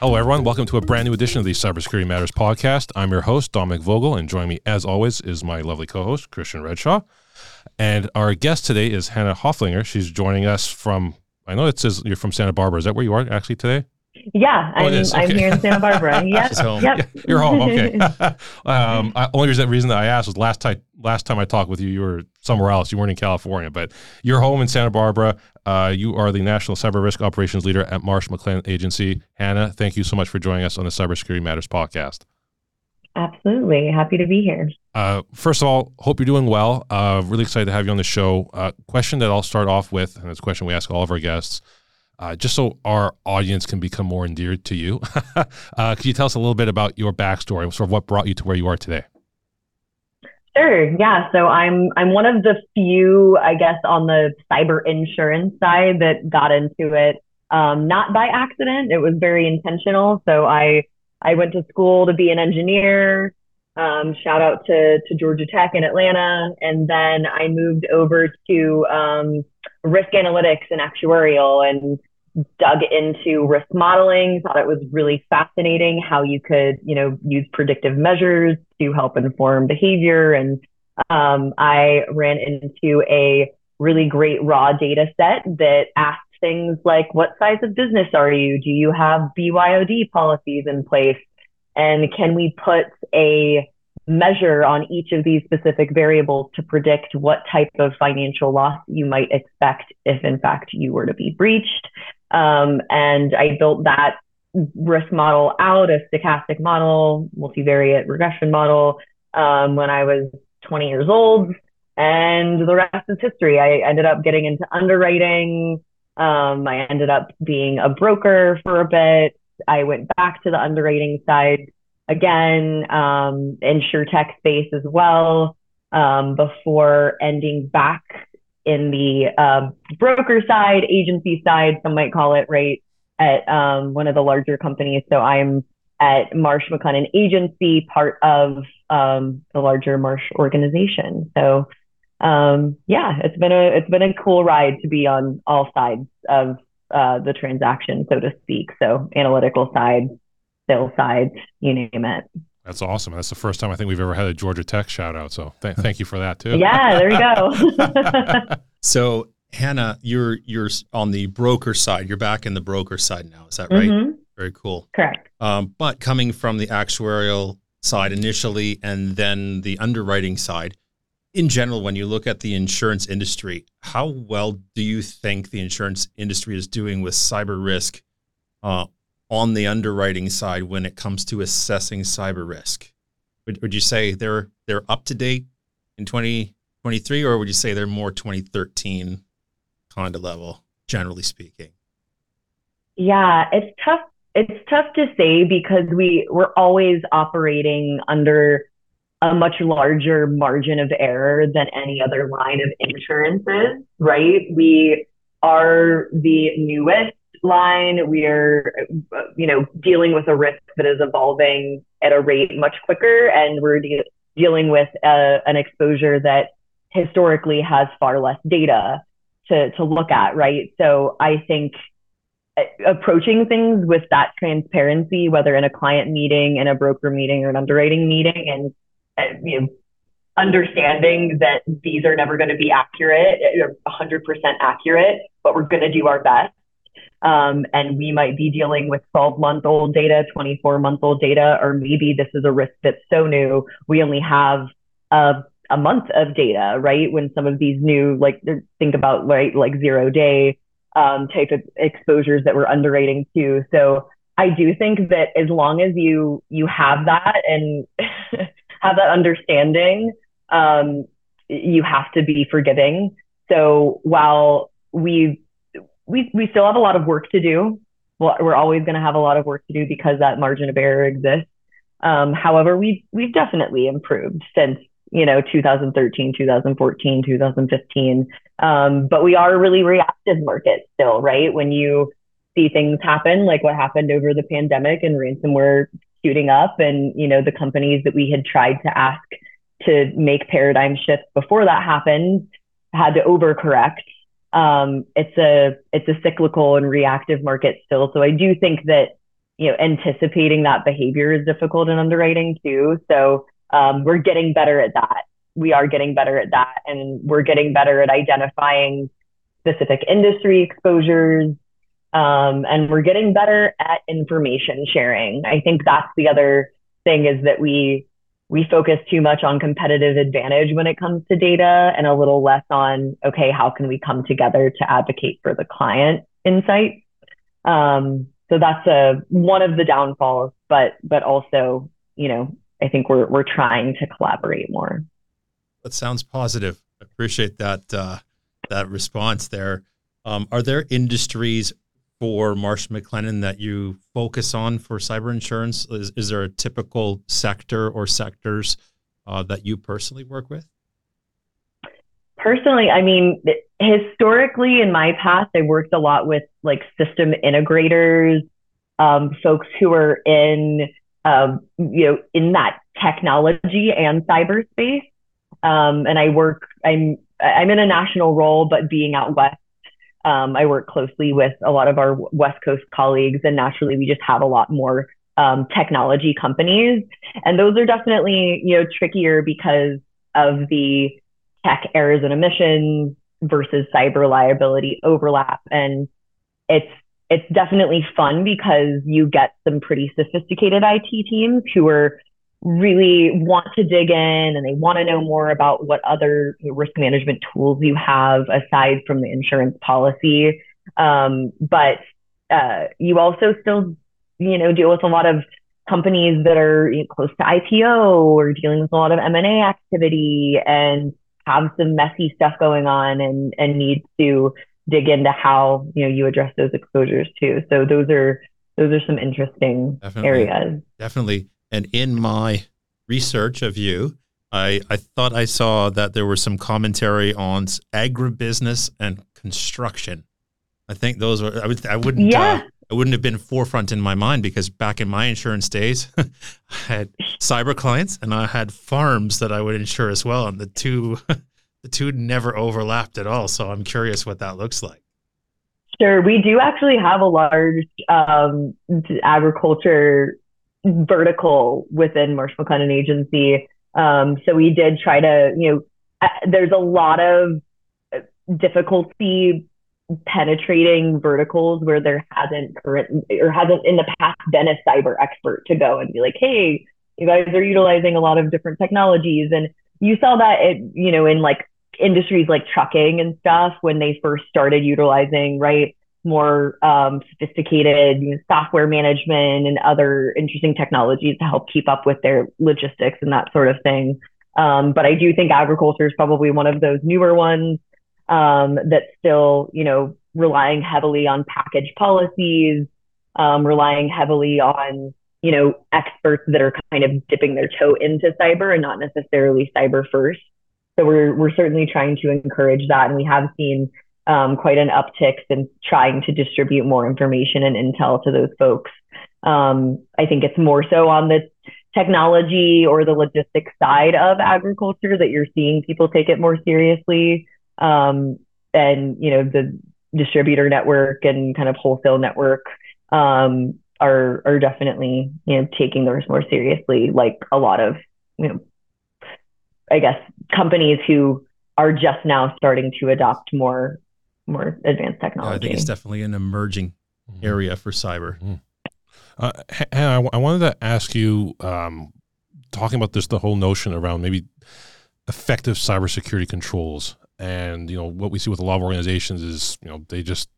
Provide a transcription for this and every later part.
Hello, everyone. Welcome to a brand new edition of the Cybersecurity Matters podcast. I'm your host, Dominic Vogel, and joining me, as always, is my lovely co host, Christian Redshaw. And our guest today is Hannah Hoeflinger. She's joining us from, I know it says you're from Santa Barbara. Is that where you are actually today? Yeah, oh, I'm, okay. I'm here in Santa Barbara. Yep. so, yep. Yeah, you're home. Okay. um, I, only reason, reason that I asked was last time last time I talked with you, you were somewhere else. You weren't in California, but you're home in Santa Barbara. Uh, you are the National Cyber Risk Operations Leader at Marsh McLennan Agency. Hannah, thank you so much for joining us on the Cybersecurity Matters podcast. Absolutely. Happy to be here. Uh, first of all, hope you're doing well. Uh, really excited to have you on the show. Uh, question that I'll start off with, and it's a question we ask all of our guests uh, just so our audience can become more endeared to you. uh, could you tell us a little bit about your backstory, sort of what brought you to where you are today? Sure. Yeah. So I'm I'm one of the few, I guess, on the cyber insurance side that got into it, um, not by accident. It was very intentional. So I I went to school to be an engineer. Um, shout out to to Georgia Tech in Atlanta, and then I moved over to um, risk analytics and actuarial, and dug into risk modeling, thought it was really fascinating how you could, you know, use predictive measures to help inform behavior. And um, I ran into a really great raw data set that asked things like, what size of business are you? Do you have BYOD policies in place? And can we put a measure on each of these specific variables to predict what type of financial loss you might expect if in fact you were to be breached. Um, and I built that risk model out, a stochastic model, multivariate regression model, um, when I was 20 years old. And the rest is history. I ended up getting into underwriting. Um, I ended up being a broker for a bit. I went back to the underwriting side again, um, insure tech space as well, um, before ending back in the uh, broker side, agency side, some might call it, right, at um, one of the larger companies. So I'm at Marsh McLennan Agency, part of um, the larger Marsh organization. So um, yeah, it's been a it's been a cool ride to be on all sides of uh, the transaction, so to speak. So analytical side, sales side, you name it. That's awesome. That's the first time I think we've ever had a Georgia Tech shout out. So th- thank you for that too. Yeah, there you go. so Hannah, you're you're on the broker side. You're back in the broker side now. Is that right? Mm-hmm. Very cool. Correct. Um, but coming from the actuarial side initially, and then the underwriting side. In general, when you look at the insurance industry, how well do you think the insurance industry is doing with cyber risk uh, on the underwriting side when it comes to assessing cyber risk? Would, would you say they're they're up to date in 2023, or would you say they're more 2013 kind of level, generally speaking? Yeah, it's tough. It's tough to say because we we're always operating under a much larger margin of error than any other line of insurances, right? We are the newest line. We are, you know, dealing with a risk that is evolving at a rate much quicker, and we're de- dealing with uh, an exposure that historically has far less data to to look at, right? So I think uh, approaching things with that transparency, whether in a client meeting, in a broker meeting, or an underwriting meeting, and uh, you know, understanding that these are never going to be accurate, 100% accurate, but we're going to do our best um, and we might be dealing with 12 month old data, 24 month old data, or maybe this is a risk that's so new, we only have a, a month of data, right? When some of these new, like, think about, right, like zero day um, type of exposures that we're underwriting to. So I do think that as long as you you have that and have that understanding, um, you have to be forgiving. So while we we we still have a lot of work to do. We're always going to have a lot of work to do because that margin of error exists. Um, however, we've we've definitely improved since you know 2013, 2014, 2015. Um, but we are a really reactive market still, right? When you see things happen, like what happened over the pandemic and ransomware shooting up, and you know the companies that we had tried to ask to make paradigm shifts before that happened had to overcorrect um, it's a it's a cyclical and reactive market still. So I do think that you know, anticipating that behavior is difficult in underwriting too. So um, we're getting better at that. We are getting better at that, and we're getting better at identifying specific industry exposures. Um, and we're getting better at information sharing. I think that's the other thing is that we we focus too much on competitive advantage when it comes to data and a little less on okay how can we come together to advocate for the client insight? Um, so that's a one of the downfalls but but also you know i think we're we're trying to collaborate more. That sounds positive. I appreciate that uh, that response there. Um, are there industries for Marsh McLennan that you focus on for cyber insurance? Is, is there a typical sector or sectors uh, that you personally work with? Personally, I mean, historically in my past, I worked a lot with like system integrators, um, folks who are in, um, you know, in that technology and cyberspace. Um, and I work, I'm, I'm in a national role, but being out west um, I work closely with a lot of our West Coast colleagues, and naturally, we just have a lot more um, technology companies, and those are definitely you know trickier because of the tech errors and omissions versus cyber liability overlap, and it's it's definitely fun because you get some pretty sophisticated IT teams who are really want to dig in and they want to know more about what other risk management tools you have aside from the insurance policy. Um, but uh, you also still, you know, deal with a lot of companies that are you know, close to IPO or dealing with a lot of M&A activity and have some messy stuff going on and, and need to dig into how, you know, you address those exposures too. So those are, those are some interesting Definitely. areas. Definitely. And in my research of you, I, I thought I saw that there was some commentary on agribusiness and construction. I think those were I would I wouldn't yeah. uh, I wouldn't have been forefront in my mind because back in my insurance days, I had cyber clients and I had farms that I would insure as well, and the two the two never overlapped at all. So I'm curious what that looks like. Sure, we do actually have a large um, agriculture vertical within Marsh McLennan Agency. Um, so we did try to, you know, uh, there's a lot of difficulty penetrating verticals where there hasn't current or hasn't in the past been a cyber expert to go and be like, hey, you guys are utilizing a lot of different technologies. And you saw that it, you know, in like industries like trucking and stuff when they first started utilizing, right? More um, sophisticated you know, software management and other interesting technologies to help keep up with their logistics and that sort of thing. Um, but I do think agriculture is probably one of those newer ones um, that's still, you know, relying heavily on package policies, um, relying heavily on, you know, experts that are kind of dipping their toe into cyber and not necessarily cyber first. So we're we're certainly trying to encourage that, and we have seen um, quite an uptick in trying to distribute more information and intel to those folks. Um, I think it's more so on the technology or the logistics side of agriculture that you're seeing people take it more seriously. Um, and, you know, the distributor network and kind of wholesale network um, are, are definitely, you know, taking those more seriously, like a lot of, you know, I guess companies who are just now starting to adopt more more advanced technology. Yeah, I think it's definitely an emerging mm-hmm. area for cyber. Mm-hmm. Uh, Hannah, I, wanted to ask you, um, talking about this, the whole notion around maybe effective cybersecurity controls, and you know what we see with a lot of organizations is you know they just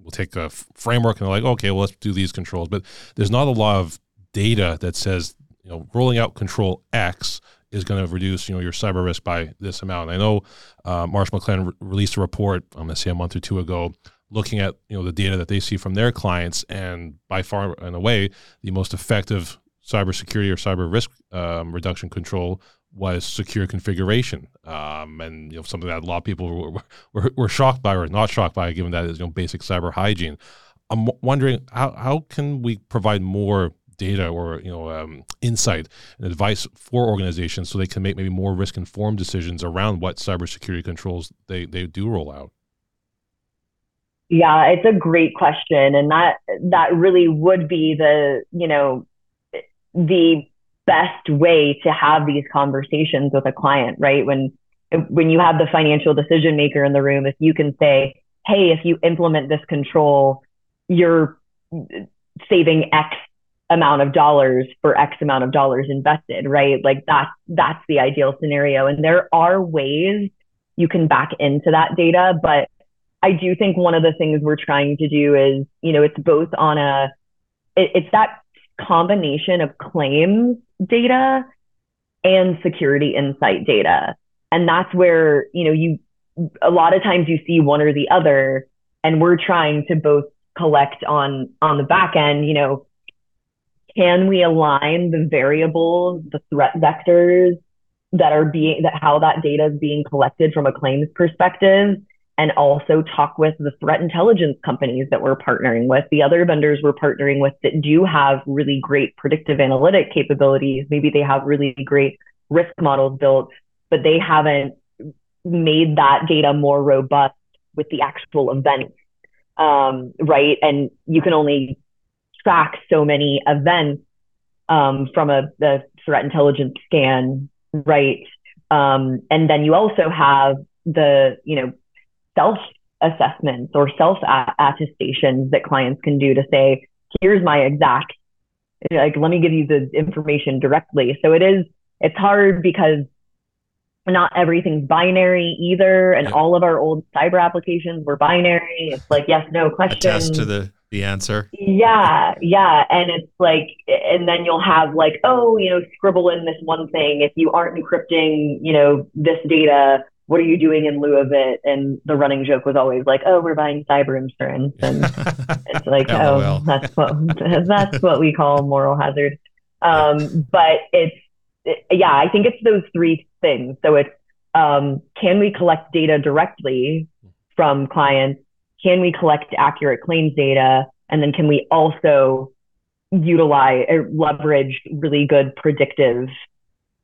will take a f- framework and they're like, okay, well let's do these controls, but there's not a lot of data that says you know rolling out control X is going to reduce you know your cyber risk by this amount. I know uh, Marsh McLennan re- released a report, I'm going to say a month or two ago, looking at you know the data that they see from their clients, and by far and away the most effective cybersecurity or cyber risk um, reduction control was secure configuration, um, and you know something that a lot of people were, were, were shocked by or not shocked by, given that is you know basic cyber hygiene. I'm wondering how how can we provide more data or you know um, insight and advice for organizations so they can make maybe more risk informed decisions around what cybersecurity controls they they do roll out. Yeah, it's a great question, and that that really would be the you know the best way to have these conversations with a client, right? When when you have the financial decision maker in the room, if you can say, "Hey, if you implement this control, you're saving X amount of dollars for X amount of dollars invested," right? Like that's that's the ideal scenario, and there are ways you can back into that data, but I do think one of the things we're trying to do is, you know, it's both on a, it, it's that combination of claims data and security insight data. And that's where, you know, you, a lot of times you see one or the other, and we're trying to both collect on, on the back end, you know, can we align the variables, the threat vectors that are being, that how that data is being collected from a claims perspective? and also talk with the threat intelligence companies that we're partnering with, the other vendors we're partnering with that do have really great predictive analytic capabilities. Maybe they have really great risk models built, but they haven't made that data more robust with the actual events, um, right? And you can only track so many events um, from a the threat intelligence scan, right? Um, and then you also have the you know self assessments or self attestations that clients can do to say, here's my exact, like, let me give you the information directly. So it is, it's hard because not everything's binary either. And yeah. all of our old cyber applications were binary. It's like, yes, no question. Attest to the, the answer. Yeah. Yeah. And it's like, and then you'll have like, oh, you know, scribble in this one thing. If you aren't encrypting, you know, this data, what are you doing in lieu of it? And the running joke was always like, oh, we're buying cyber insurance. And it's like, oh, that's what, that's what we call moral hazard. Um, but it's, it, yeah, I think it's those three things. So it's, um, can we collect data directly from clients? Can we collect accurate claims data? And then can we also utilize or leverage really good predictive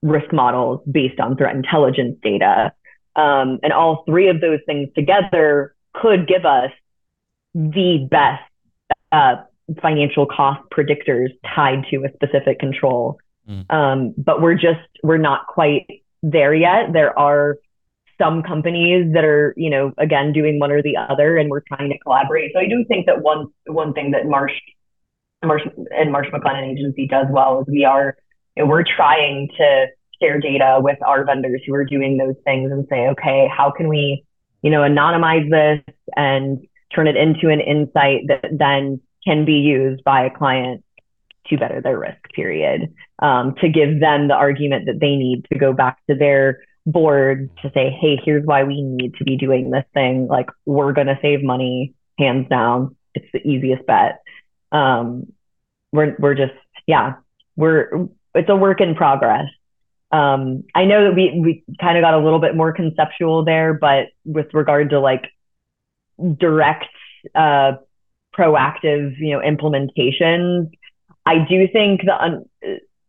risk models based on threat intelligence data um, and all three of those things together could give us the best uh, financial cost predictors tied to a specific control. Mm. Um, but we're just, we're not quite there yet. There are some companies that are, you know, again, doing one or the other, and we're trying to collaborate. So I do think that one, one thing that Marsh, Marsh and Marsh McLennan Agency does well is we are, you know, we're trying to share data with our vendors who are doing those things and say, okay, how can we, you know, anonymize this and turn it into an insight that then can be used by a client to better their risk period, um, to give them the argument that they need to go back to their board to say, hey, here's why we need to be doing this thing. Like, we're going to save money, hands down. It's the easiest bet. Um, we're, we're just, yeah, we're, it's a work in progress um, I know that we we kind of got a little bit more conceptual there, but with regard to like direct uh, proactive, you know, implementation, I do think the un-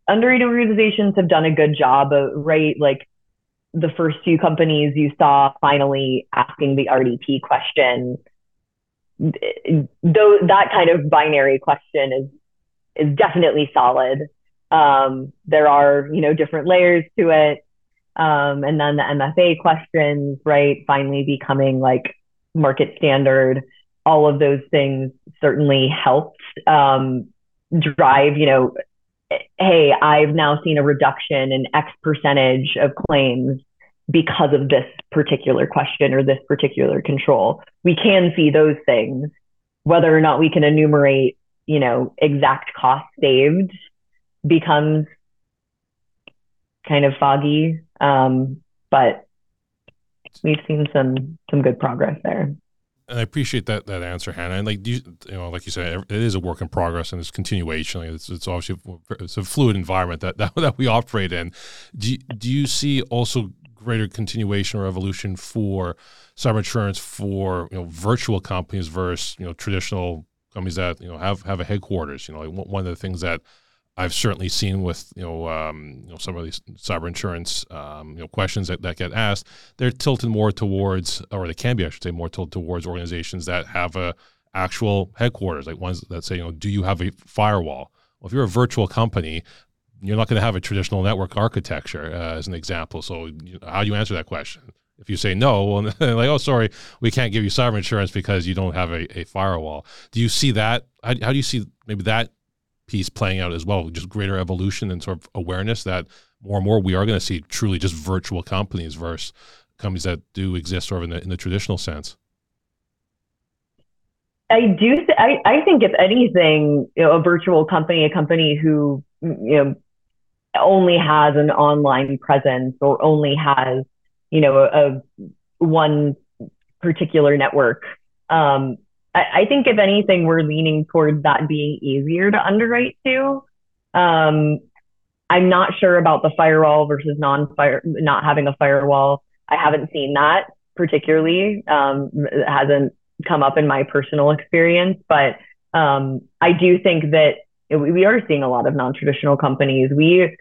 underwriting organizations have done a good job of right, like the first few companies you saw finally asking the RDP question. Though that kind of binary question is is definitely solid. Um, there are, you know, different layers to it. Um, and then the MFA questions, right, finally becoming like market standard. All of those things certainly helped um, drive, you know, hey, I've now seen a reduction in X percentage of claims because of this particular question or this particular control. We can see those things. Whether or not we can enumerate, you know, exact cost saved becomes kind of foggy. Um, but we've seen some some good progress there. And I appreciate that that answer, Hannah. And like you, you know, like you said, it is a work in progress and it's continuation. It's, it's obviously it's a fluid environment that, that that we operate in. Do you, do you see also greater continuation or evolution for cyber insurance for you know virtual companies versus you know traditional companies that you know have have a headquarters? You know, like one of the things that I've certainly seen with you know, um, you know some of these cyber insurance um, you know questions that, that get asked, they're tilted more towards, or they can be, I should say, more tilted towards organizations that have a actual headquarters, like ones that say, you know, do you have a firewall? Well, if you're a virtual company, you're not going to have a traditional network architecture, uh, as an example. So, you know, how do you answer that question? If you say no, well, like, oh, sorry, we can't give you cyber insurance because you don't have a, a firewall. Do you see that? How, how do you see maybe that piece playing out as well? Just greater evolution and sort of awareness that more and more we are going to see truly just virtual companies versus companies that do exist sort of in the, in the traditional sense. I do. Th- I, I think if anything, you know, a virtual company, a company who you know only has an online presence or only has you know a, a one particular network. Um, I, think if anything, we're leaning towards that being easier to underwrite to. Um, I'm not sure about the firewall versus non-fire, not having a firewall. I haven't seen that particularly. Um, it hasn't come up in my personal experience, but um, I do think that we are seeing a lot of non-traditional companies. We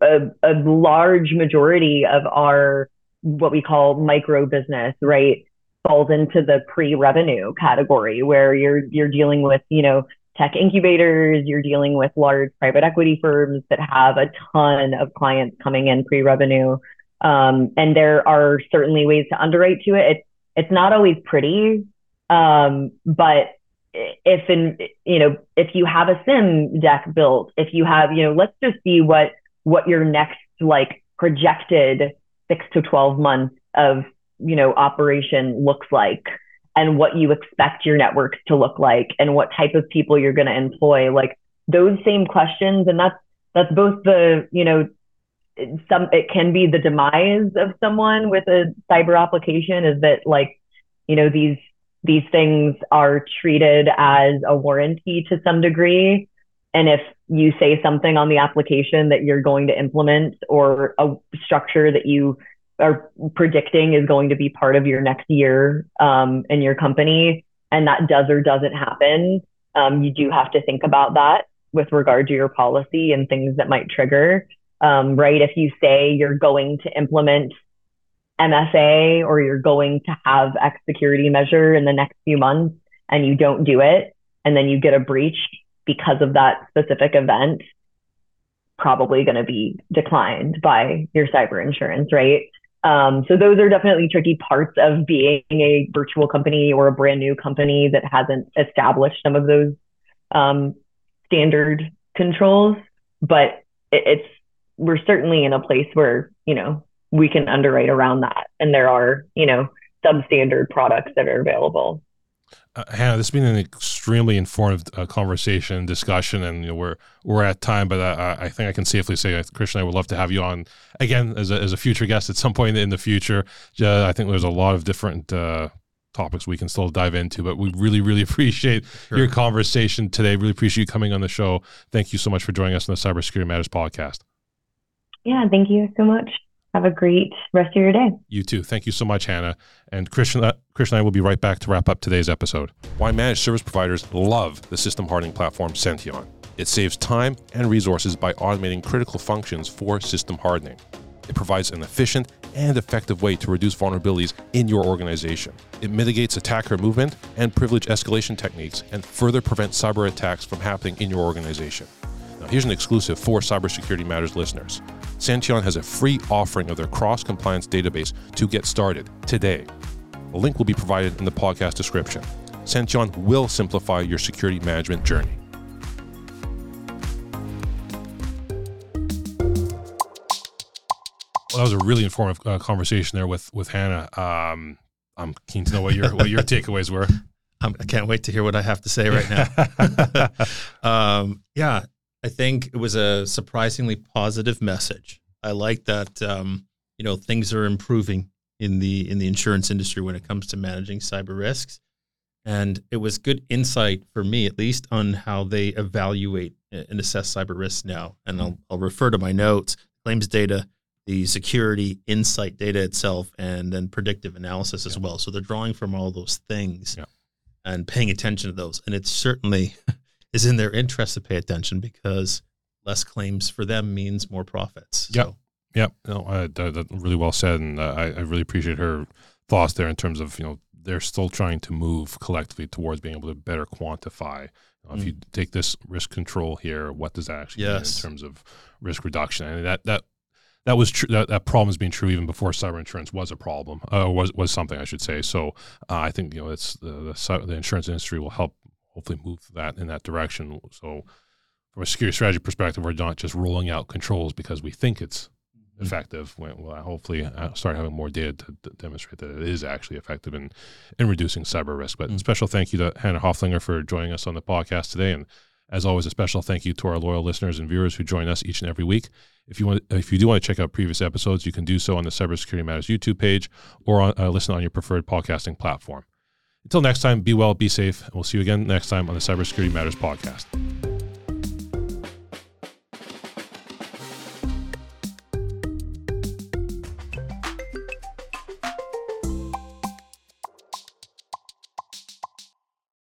a, a large majority of our what we call micro business, right, falls into the pre-revenue category where you're you're dealing with, you know, tech incubators, you're dealing with large private equity firms that have a ton of clients coming in pre-revenue. Um, and there are certainly ways to underwrite to it. It's it's not always pretty, um, but if in you know if you have a sim deck built, if you have you know let's just see what what your next like projected six to twelve months of you know operation looks like and what you expect your networks to look like and what type of people you're going to employ like those same questions and that's that's both the you know some it can be the demise of someone with a cyber application is that like you know these these things are treated as a warranty to some degree. And if you say something on the application that you're going to implement or a structure that you are predicting is going to be part of your next year um, in your company, and that does or doesn't happen, um, you do have to think about that with regard to your policy and things that might trigger. Um, right? If you say you're going to implement MFA or you're going to have X security measure in the next few months and you don't do it, and then you get a breach because of that specific event, probably going to be declined by your cyber insurance, right? Um, so those are definitely tricky parts of being a virtual company or a brand new company that hasn't established some of those um, standard controls. But it, it's we're certainly in a place where you know we can underwrite around that. And there are, you know, substandard products that are available. Uh, Hannah, this has been an extremely informative uh, conversation, discussion, and you know, we're we're at time. But uh, I think I can safely say, Christian, I would love to have you on again as a, as a future guest at some point in the future. I think there's a lot of different uh, topics we can still dive into, but we really, really appreciate sure. your conversation today. Really appreciate you coming on the show. Thank you so much for joining us on the Cybersecurity Matters podcast. Yeah, thank you so much have a great rest of your day. You too. Thank you so much, Hannah. And Christian, uh, Christian and I will be right back to wrap up today's episode. Why managed service providers love the system hardening platform Senteon. It saves time and resources by automating critical functions for system hardening. It provides an efficient and effective way to reduce vulnerabilities in your organization. It mitigates attacker movement and privilege escalation techniques and further prevents cyber attacks from happening in your organization. Now, here's an exclusive for Cybersecurity Matters listeners. Senteon has a free offering of their cross compliance database to get started today. A link will be provided in the podcast description. Senteon will simplify your security management journey. Well, that was a really informative uh, conversation there with with Hannah. Um, I'm keen to know what your what your takeaways were. I'm, I can not wait to hear what I have to say right now. um, yeah, I think it was a surprisingly positive message. I like that um, you know things are improving in the in the insurance industry when it comes to managing cyber risks, and it was good insight for me at least on how they evaluate and assess cyber risks now. And I'll I'll refer to my notes, claims data, the security insight data itself, and then predictive analysis as yeah. well. So they're drawing from all those things yeah. and paying attention to those, and it's certainly is in their interest to pay attention because less claims for them means more profits. Yep. So. Yep. No, I, that, that really well said, and uh, I, I really appreciate her thoughts there in terms of you know they're still trying to move collectively towards being able to better quantify. mm. If you mm. take this risk control here, what does that actually yes. mean in terms of risk reduction? And that that that was true. That, that problem has been true even before cyber insurance was a problem, uh, was was something I should say. So uh, I think you know it's the, the, the insurance industry will help hopefully move that in that direction. So from a security strategy perspective, we're not just rolling out controls because we think it's mm-hmm. effective. We'll hopefully uh, start having more data to, to, demonstrate that it is actually effective in in reducing cyber risk. But mm-hmm. special thank you to Hannah Hoeflinger for joining us on the podcast today and as always, a special thank you to our loyal listeners and viewers who join us each and every week. If you want, if you do want to check out previous episodes, you can do so on the Cybersecurity Matters YouTube page or on, uh, listen on your preferred podcasting platform. Until next time, be well, be safe, and we'll see you again next time on the Cybersecurity Matters podcast.